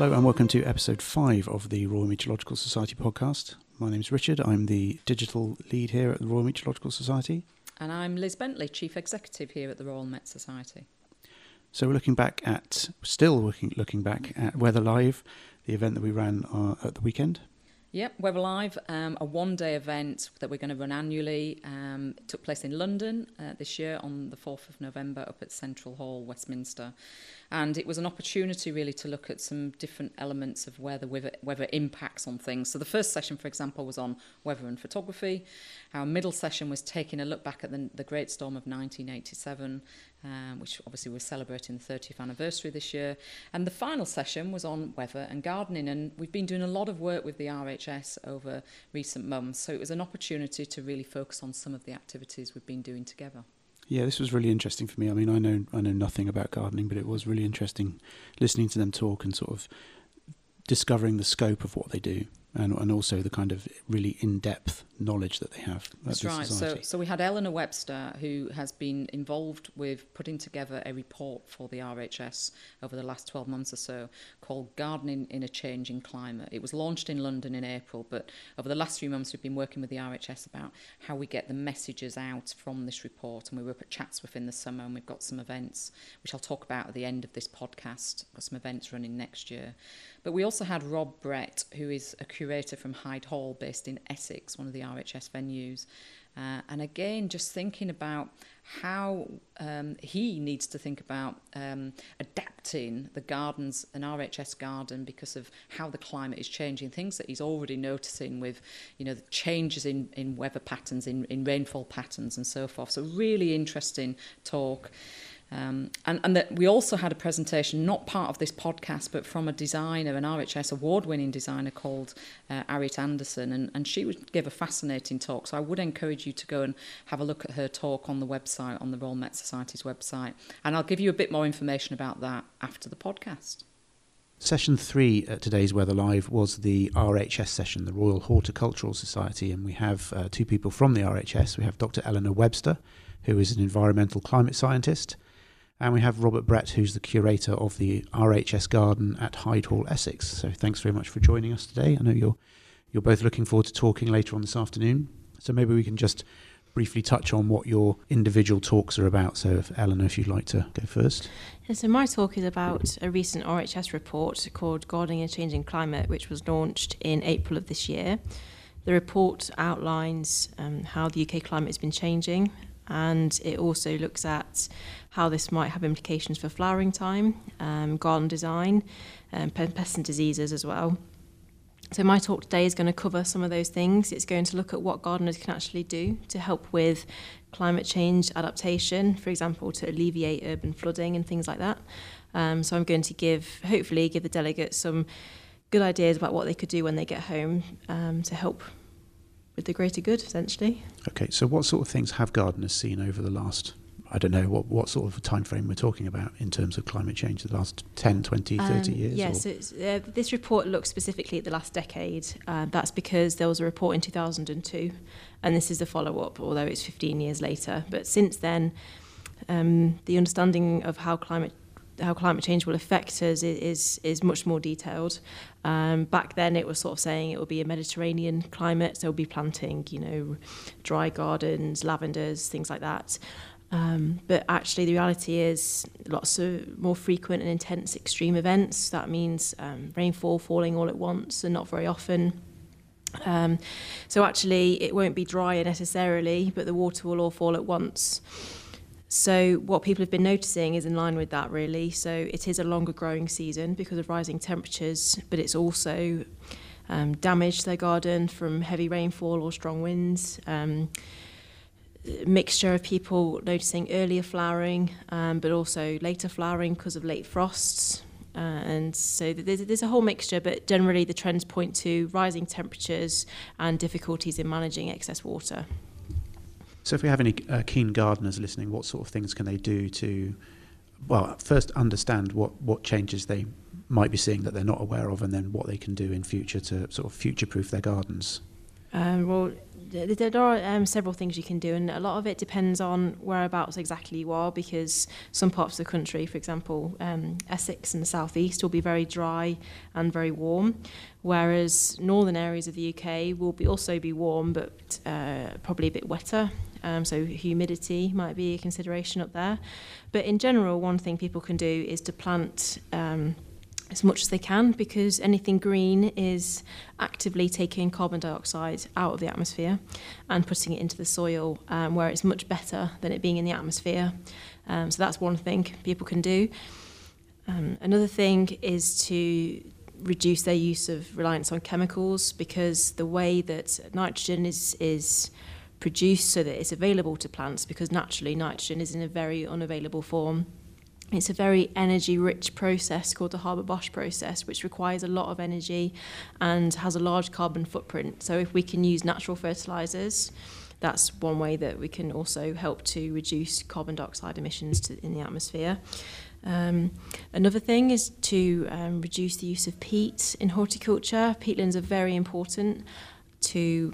Hello and welcome to episode five of the Royal Meteorological Society podcast. My name is Richard. I'm the digital lead here at the Royal Meteorological Society. And I'm Liz Bentley, Chief Executive here at the Royal Met Society. So we're looking back at, still looking, looking back at Weather Live, the event that we ran uh, at the weekend. Yep, Weather Live, um, a one day event that we're going to run annually. Um, took place in London uh, this year on the 4th of November up at Central Hall, Westminster. And it was an opportunity really to look at some different elements of where the weather, weather impacts on things. So the first session, for example, was on weather and photography. Our middle session was taking a look back at the, the Great Storm of 1987, um, which obviously we're celebrating the 30th anniversary this year. And the final session was on weather and gardening. And we've been doing a lot of work with the RHS over recent months. So it was an opportunity to really focus on some of the activities we've been doing together. Yeah, this was really interesting for me. I mean, I know I know nothing about gardening, but it was really interesting listening to them talk and sort of discovering the scope of what they do and, and also the kind of really in-depth knowledge that they have. That's right. Society. So, so we had Eleanor Webster, who has been involved with putting together a report for the RHS over the last 12 months or so called Gardening in a Changing Climate. It was launched in London in April, but over the last few months we've been working with the RHS about how we get the messages out from this report. And we were at Chatsworth in the summer and we've got some events, which I'll talk about at the end of this podcast. We've got some events running next year. But we also had Rob Brett, who is a curator from Hyde Hall based in Essex, one of the RHS venues. Uh, and again, just thinking about how um, he needs to think about um, adapting the gardens, an RHS garden, because of how the climate is changing, things that he's already noticing with, you know, the changes in, in weather patterns, in, in rainfall patterns and so forth. So really interesting talk. Um, and and that we also had a presentation, not part of this podcast, but from a designer, an RHS award-winning designer called uh, Anderson, and, and she would give a fascinating talk. So I would encourage you to go and have a look at her talk on the website, on the Royal Met Society's website, and I'll give you a bit more information about that after the podcast. Session three at today's Weather Live was the RHS session, the Royal Horticultural Society, and we have uh, two people from the RHS. We have Dr. Eleanor Webster, who is an environmental climate scientist, and we have Robert Brett, who's the curator of the RHS Garden at Hyde Hall, Essex. So thanks very much for joining us today. I know you're you're both looking forward to talking later on this afternoon. So maybe we can just briefly touch on what your individual talks are about. So, if Eleanor, if you'd like to go first. Yeah, so my talk is about a recent RHS report called Gardening and Changing Climate, which was launched in April of this year. The report outlines um, how the UK climate has been changing and it also looks at how this might have implications for flowering time, um, garden design, um, pests and diseases as well. So my talk today is going to cover some of those things. It's going to look at what gardeners can actually do to help with climate change adaptation, for example, to alleviate urban flooding and things like that. Um, so I'm going to give, hopefully, give the delegates some good ideas about what they could do when they get home um, to help with the greater good, essentially. Okay, so what sort of things have gardeners seen over the last I don't know what, what sort of time frame we're talking about in terms of climate change, the last 10, 20, 30 um, years? Yes, yeah, so uh, this report looks specifically at the last decade. Uh, that's because there was a report in 2002, and this is the follow up, although it's 15 years later. But since then, um, the understanding of how climate how climate change will affect us is is much more detailed. Um, back then, it was sort of saying it will be a Mediterranean climate, so we'll be planting, you know, dry gardens, lavenders, things like that. Um, but actually, the reality is lots of more frequent and intense extreme events. That means um, rainfall falling all at once and not very often. Um, so actually, it won't be drier necessarily, but the water will all fall at once. So what people have been noticing is in line with that really. So it is a longer growing season because of rising temperatures, but it's also um, damaged their garden from heavy rainfall or strong winds. Mixture of people noticing earlier flowering, um, but also later flowering because of late frosts. Uh, and so there's, there's a whole mixture, but generally the trends point to rising temperatures and difficulties in managing excess water. So, if we have any uh, keen gardeners listening, what sort of things can they do to, well, first understand what, what changes they might be seeing that they're not aware of, and then what they can do in future to sort of future proof their gardens? Um, well, there are um, several things you can do, and a lot of it depends on whereabouts exactly you are, because some parts of the country, for example, um, Essex and the southeast, will be very dry and very warm, whereas northern areas of the UK will be also be warm, but uh, probably a bit wetter. Um, so humidity might be a consideration up there. But in general, one thing people can do is to plant. Um, as much as they can because anything green is actively taking carbon dioxide out of the atmosphere and putting it into the soil um, where it's much better than it being in the atmosphere. Um, so that's one thing people can do. Um, another thing is to reduce their use of reliance on chemicals because the way that nitrogen is is produced so that it's available to plants because naturally nitrogen is in a very unavailable form It's a very energy rich process called the Haber Bosch process, which requires a lot of energy and has a large carbon footprint. So, if we can use natural fertilizers, that's one way that we can also help to reduce carbon dioxide emissions to, in the atmosphere. Um, another thing is to um, reduce the use of peat in horticulture. Peatlands are very important to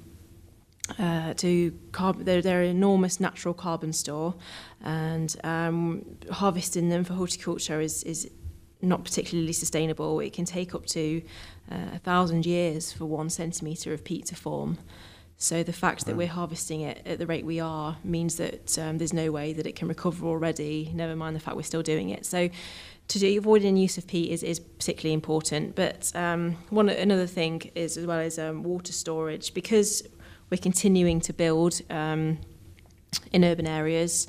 uh, to carb- they're, they're an enormous natural carbon store and um, harvesting them for horticulture is, is not particularly sustainable. It can take up to uh, a thousand years for one centimetre of peat to form. So the fact that we're harvesting it at the rate we are means that um, there's no way that it can recover already, never mind the fact we're still doing it. So to do, avoiding use of peat is, is particularly important. But um, one another thing is as well as um, water storage because we're continuing to build um, in urban areas.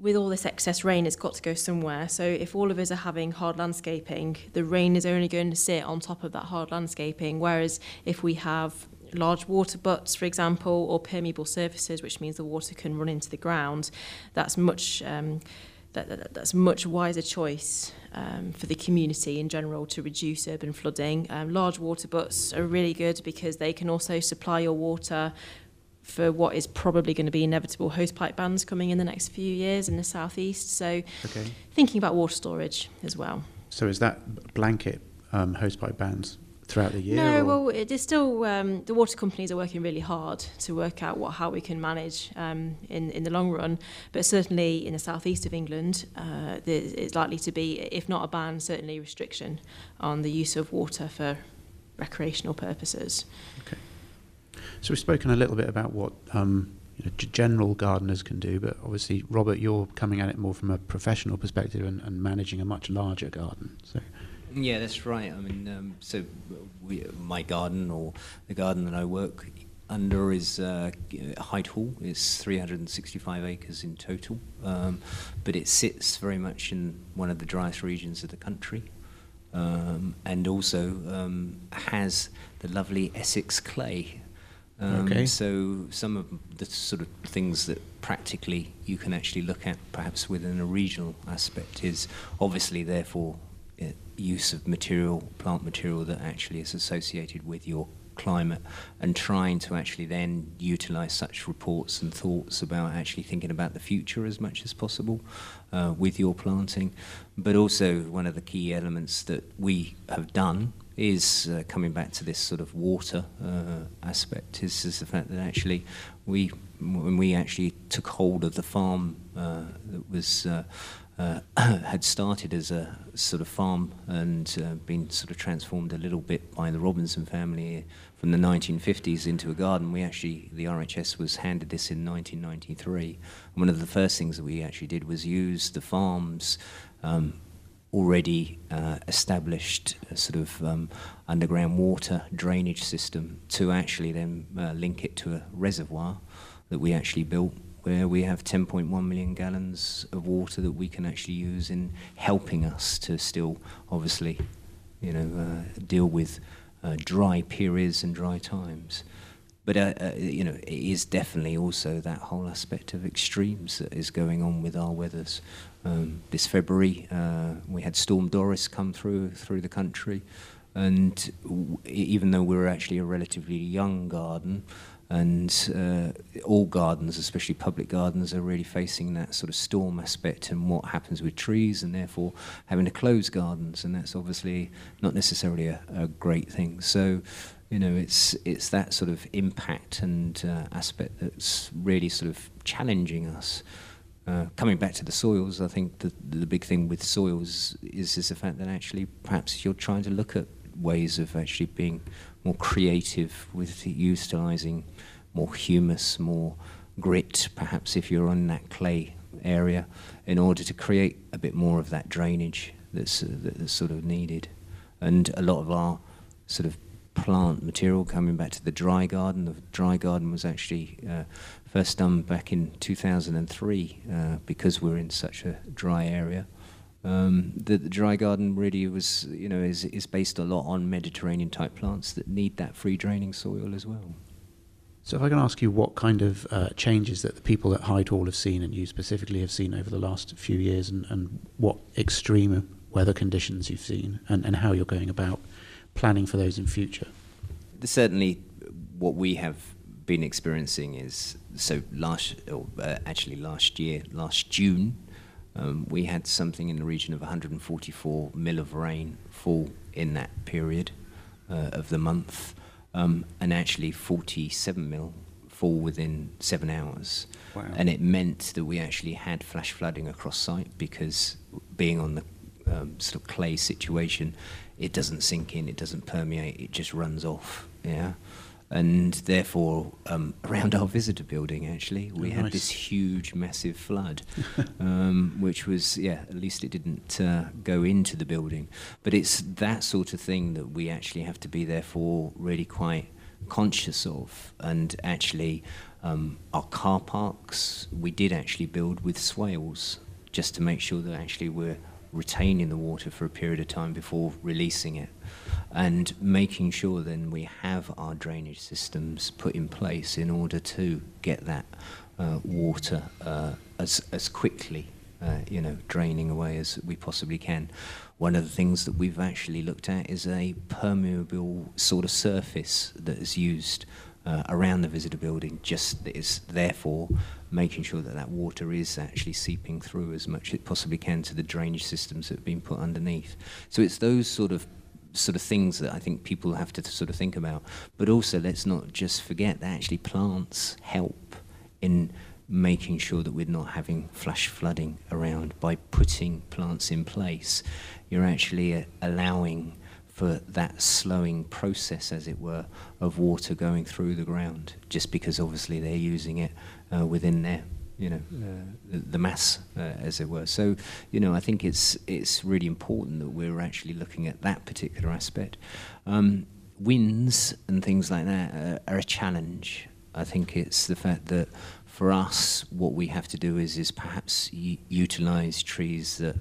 With all this excess rain, it's got to go somewhere. So if all of us are having hard landscaping, the rain is only going to sit on top of that hard landscaping. Whereas if we have large water butts, for example, or permeable surfaces, which means the water can run into the ground, that's much... Um, that, that, that's a much wiser choice um, for the community in general to reduce urban flooding. Um, large water butts are really good because they can also supply your water for what is probably going to be inevitable hosepipe bans coming in the next few years in the southeast. So, Okay. thinking about water storage as well. So is that blanket um, hosepipe bans throughout the year? no, or- well, it is still um, the water companies are working really hard to work out what how we can manage um, in in the long run. But certainly in the southeast of England, uh, there is likely to be, if not a ban, certainly restriction on the use of water for recreational purposes. Okay. So we've spoken a little bit about what um, you know, general gardeners can do, but obviously, Robert, you're coming at it more from a professional perspective and, and managing a much larger garden. So Yeah, that's right. I mean, um, so we, my garden or the garden that I work under is uh, Hyde Hall. It's 365 acres in total, um, but it sits very much in one of the driest regions of the country. Um, and also um, has the lovely Essex clay. Um, Okay. So some of the sort of things that practically you can actually look at, perhaps within a regional aspect, is obviously therefore use of material, plant material that actually is associated with your climate, and trying to actually then utilize such reports and thoughts about actually thinking about the future as much as possible uh, with your planting. But also, one of the key elements that we have done is uh, coming back to this sort of water uh, aspect is, is the fact that actually we when we actually took hold of the farm uh, that was uh, had started as a sort of farm and uh, been sort of transformed a little bit by the Robinson family from the 1950s into a garden. We actually, the RHS was handed this in 1993. And one of the first things that we actually did was use the farm's um, already uh, established uh, sort of um, underground water drainage system to actually then uh, link it to a reservoir that we actually built where we have 10.1 million gallons of water that we can actually use in helping us to still obviously you know uh, deal with uh, dry periods and dry times. But uh, uh, you know it is definitely also that whole aspect of extremes that is going on with our weathers. Um, this February uh, we had Storm Doris come through through the country and even though we're actually a relatively young garden and uh, all gardens, especially public gardens, are really facing that sort of storm aspect and what happens with trees, and therefore having to close gardens, and that's obviously not necessarily a, a great thing. So, you know, it's it's that sort of impact and uh, aspect that's really sort of challenging us. Uh, coming back to the soils, I think the the big thing with soils is is the fact that actually perhaps you're trying to look at ways of actually being more creative with utilising more humus, more grit, perhaps if you're on that clay area, in order to create a bit more of that drainage that's, uh, that's sort of needed. And a lot of our sort of plant material coming back to the dry garden. The dry garden was actually uh, first done back in 2003 uh, because we're in such a dry area. Um, the, the, dry garden really was, you know, is, is based a lot on Mediterranean type plants that need that free draining soil as well. So, if I can ask you what kind of uh, changes that the people at Hyde Hall have seen and you specifically have seen over the last few years, and, and what extreme weather conditions you've seen, and, and how you're going about planning for those in future? Certainly, what we have been experiencing is so last, or, uh, actually last year, last June, um, we had something in the region of 144 mil of rain fall in that period uh, of the month, um, and actually 47 mil fall within seven hours. Wow. And it meant that we actually had flash flooding across site because being on the um, sort of clay situation, it doesn't sink in, it doesn't permeate, it just runs off. Yeah and therefore um, around our visitor building actually we oh, had nice. this huge massive flood um, which was yeah at least it didn't uh, go into the building but it's that sort of thing that we actually have to be therefore really quite conscious of and actually um, our car parks we did actually build with swales just to make sure that actually we're retaining the water for a period of time before releasing it and making sure then we have our drainage systems put in place in order to get that uh, water uh, as, as quickly uh, you know, draining away as we possibly can. One of the things that we've actually looked at is a permeable sort of surface that is used uh, around the visitor building, just is therefore making sure that that water is actually seeping through as much as it possibly can to the drainage systems that have been put underneath. So it's those sort of sort of things that I think people have to sort of think about. But also, let's not just forget that actually plants help in making sure that we're not having flash flooding around by putting plants in place. You're actually uh, allowing for that slowing process, as it were, of water going through the ground, just because obviously they're using it uh, within their you know uh, the, mass uh, as it were. So you know I think it's it's really important that we're actually looking at that particular aspect. Um, winds and things like that are, are, a challenge. I think it's the fact that for us what we have to do is is perhaps utilize trees that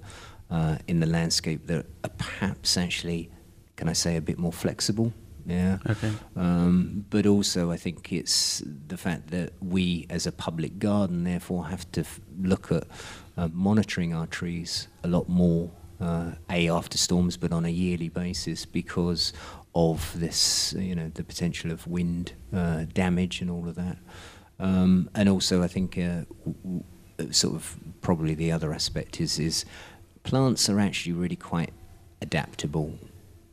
uh, in the landscape that are perhaps actually can I say a bit more flexible yeah. Okay. Um, but also, I think it's the fact that we, as a public garden, therefore have to f- look at uh, monitoring our trees a lot more. Uh, a after storms, but on a yearly basis because of this, you know, the potential of wind uh, damage and all of that. Um, and also, I think uh, w- w- sort of probably the other aspect is is plants are actually really quite adaptable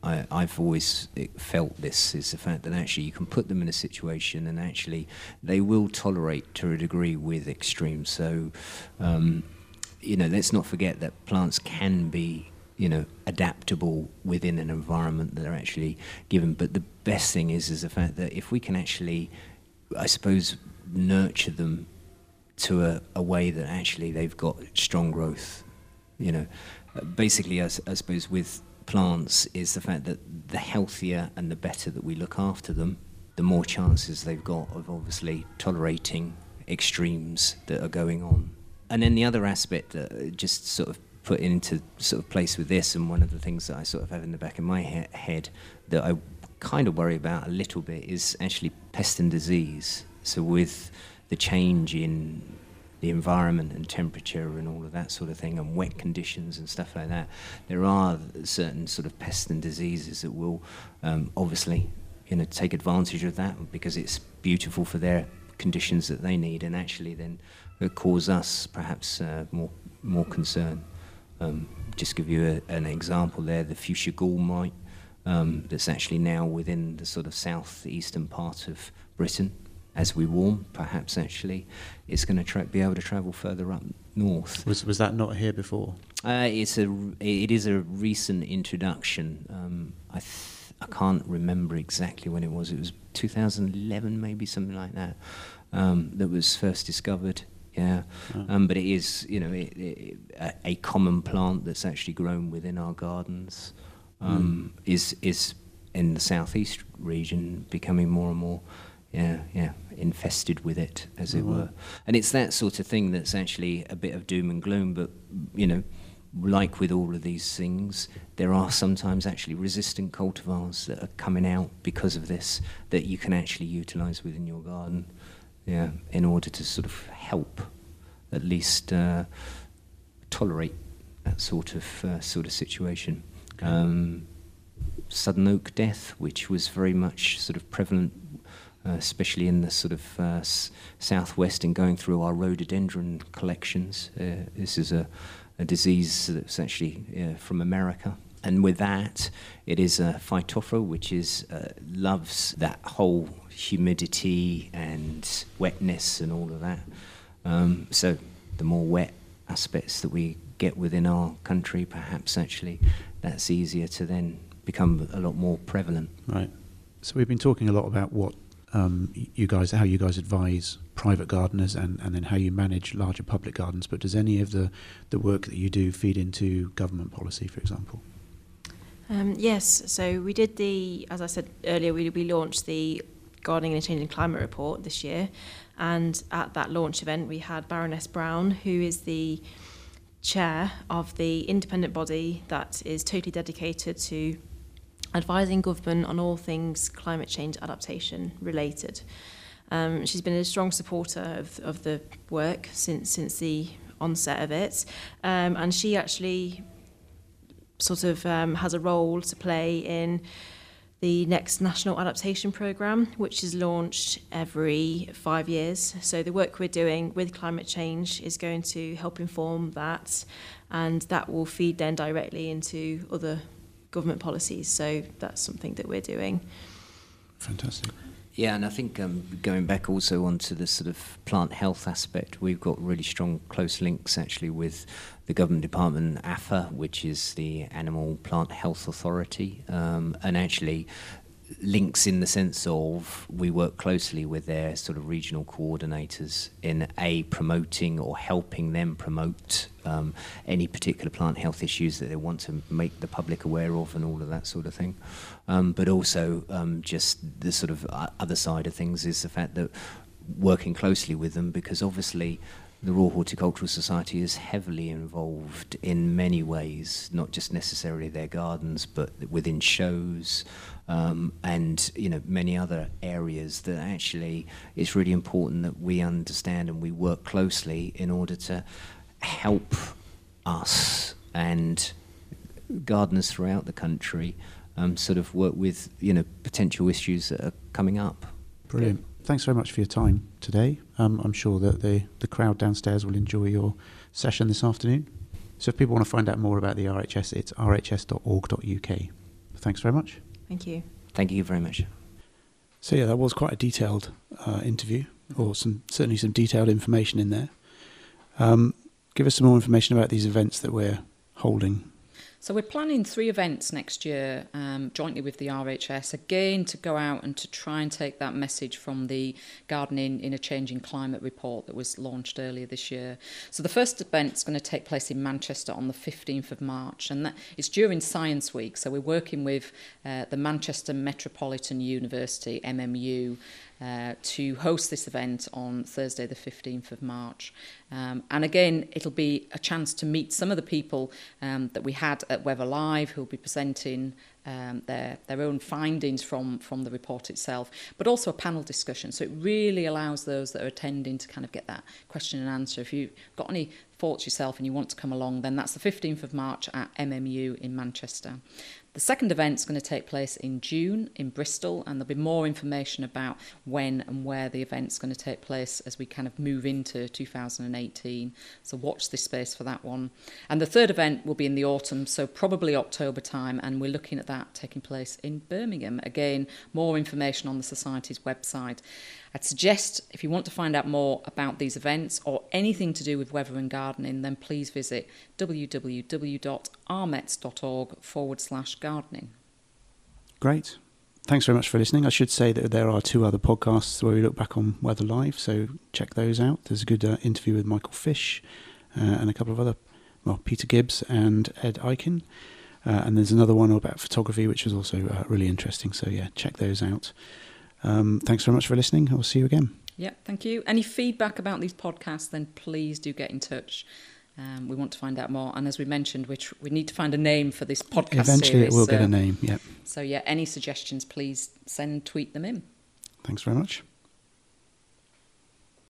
I, have always felt this is the fact that actually you can put them in a situation and actually they will tolerate to a degree with extremes. So, um, you know, let's not forget that plants can be, you know, adaptable within an environment that they're actually given. But the best thing is, is the fact that if we can actually, I suppose, nurture them to a, a way that actually they've got strong growth, you know, basically, I, I suppose with plants is the fact that the healthier and the better that we look after them, the more chances they've got of obviously tolerating extremes that are going on. And then the other aspect that uh, just sort of put into sort of place with this, and one of the things that I sort of have in the back of my he- head that I kind of worry about a little bit is actually pest and disease. So with the change in the environment and temperature and all of that sort of thing, and wet conditions and stuff like that, there are certain sort of pests and diseases that will um, obviously, you know, take advantage of that because it's beautiful for their conditions that they need, and actually then cause us perhaps uh, more more concern. Um, just give you a, an example there: the fuchsia gall mite um, that's actually now within the sort of southeastern part of Britain. As we warm, perhaps actually it's going to tra- be able to travel further up north. Was was that not here before? Uh, it's a it is a recent introduction. Um, I th- I can't remember exactly when it was. It was 2011, maybe something like that. Um, that was first discovered. Yeah, Oh. um, but it is you know it, it, a, a common plant that's actually grown within our gardens. Um, Is is in the southeast region becoming more and more. Yeah, yeah, infested with it, as it wow. were. And it's that sort of thing that's actually a bit of doom and gloom, but, you know, like with all of these things, there are sometimes actually resistant cultivars that are coming out because of this that you can actually utilize within your garden, yeah, in order to sort of help at least uh, tolerate that sort of uh, sort of situation. Okay. Um, sudden oak death, which was very much sort of prevalent, uh, especially in the sort of uh, s- southwest and going through our rhododendron collections. Uh, this is a, a disease that's actually uh, from America. And with that, it is a phytophthora, which is uh, loves that whole humidity and wetness and all of that. Um, so the more wet aspects that we get within our country, perhaps actually that's easier to then become a lot more prevalent. Right. So we've been talking a lot about what um, you guys, how you guys advise private gardeners, and, and then how you manage larger public gardens. But does any of the, the work that you do feed into government policy, for example? Um, yes, so we did the, as I said earlier, we, we launched the Gardening in a Changing Climate report this year. And at that launch event, we had Baroness Brown, who is the chair of the independent body that is totally dedicated to advising government on all things climate change adaptation related. Um, she's been a strong supporter of, of the work since since the onset of it, um, and she actually sort of um, has a role to play in the next national adaptation programme, which is launched every five years. So the work we're doing with climate change is going to help inform that, and that will feed then directly into other government policies. So that's something that we're doing. Fantastic. Yeah, and I think um, going back also onto the sort of plant health aspect, we've got really strong close links actually with the government department, APHA, which is the Animal Plant Health Authority, um, and actually links in the sense of we work closely with their sort of regional coordinators in a promoting or helping them promote um, any particular plant health issues that they want to make the public aware of and all of that sort of thing. Um, but also um, just the sort of other side of things is the fact that working closely with them because obviously the Royal Horticultural Society is heavily involved in many ways, not just necessarily their gardens, but within shows um, and you know many other areas that actually it's really important that we understand and we work closely in order to help us and gardeners throughout the country um, sort of work with you know potential issues that are coming up. Brilliant. Thanks very much for your time today. Um, I'm sure that the, the crowd downstairs will enjoy your session this afternoon. So if people want to find out more about the RHS, it's rhs.org.uk. Thanks very much. Thank you. Thank you very much. So yeah, that was quite a detailed uh, interview, or some certainly some detailed information in there. Um, give us some more information about these events that we're holding. So we're planning three events next year um, jointly with the RHS, again to go out and to try and take that message from the Gardening in a Changing Climate report that was launched earlier this year. So the first event's going to take place in Manchester on the 15th of March, and that it's during Science Week. So we're working with uh, the Manchester Metropolitan University, MMU, uh, to host this event on Thursday, the 15th of March. Um, and again, it'll be a chance to meet some of the people um, that we had at Weather Live who'll be presenting um, their, their own findings from, from the report itself, but also a panel discussion. So it really allows those that are attending to kind of get that question and answer. If you've got any support yourself and you want to come along, then that's the 15th of March at MMU in Manchester. The second event's going to take place in June in Bristol, and there'll be more information about when and where the event's going to take place as we kind of move into 2018. So watch this space for that one. And the third event will be in the autumn, so probably October time, and we're looking at that taking place in Birmingham. Again, more information on the Society's website. I'd suggest if you want to find out more about these events or anything to do with weather and gardening, then please visit www.rmets.org forward slash gardening. Great. Thanks very much for listening. I should say that there are two other podcasts where we look back on Weather Live, so check those out. There's a good uh, interview with Michael Fish uh, and a couple of other, well, Peter Gibbs and Ed Eichen. Uh, and there's another one about photography, which was also uh, really interesting. So, yeah, check those out. Um, thanks very much for listening. I'll see you again. Yeah, thank you. Any feedback about these podcasts, then please do get in touch. Um, we want to find out more. And as we mentioned, we, tr- we need to find a name for this podcast Eventually, series, it will so, get a name. Yeah. So, yeah, any suggestions, please send, tweet them in. Thanks very much.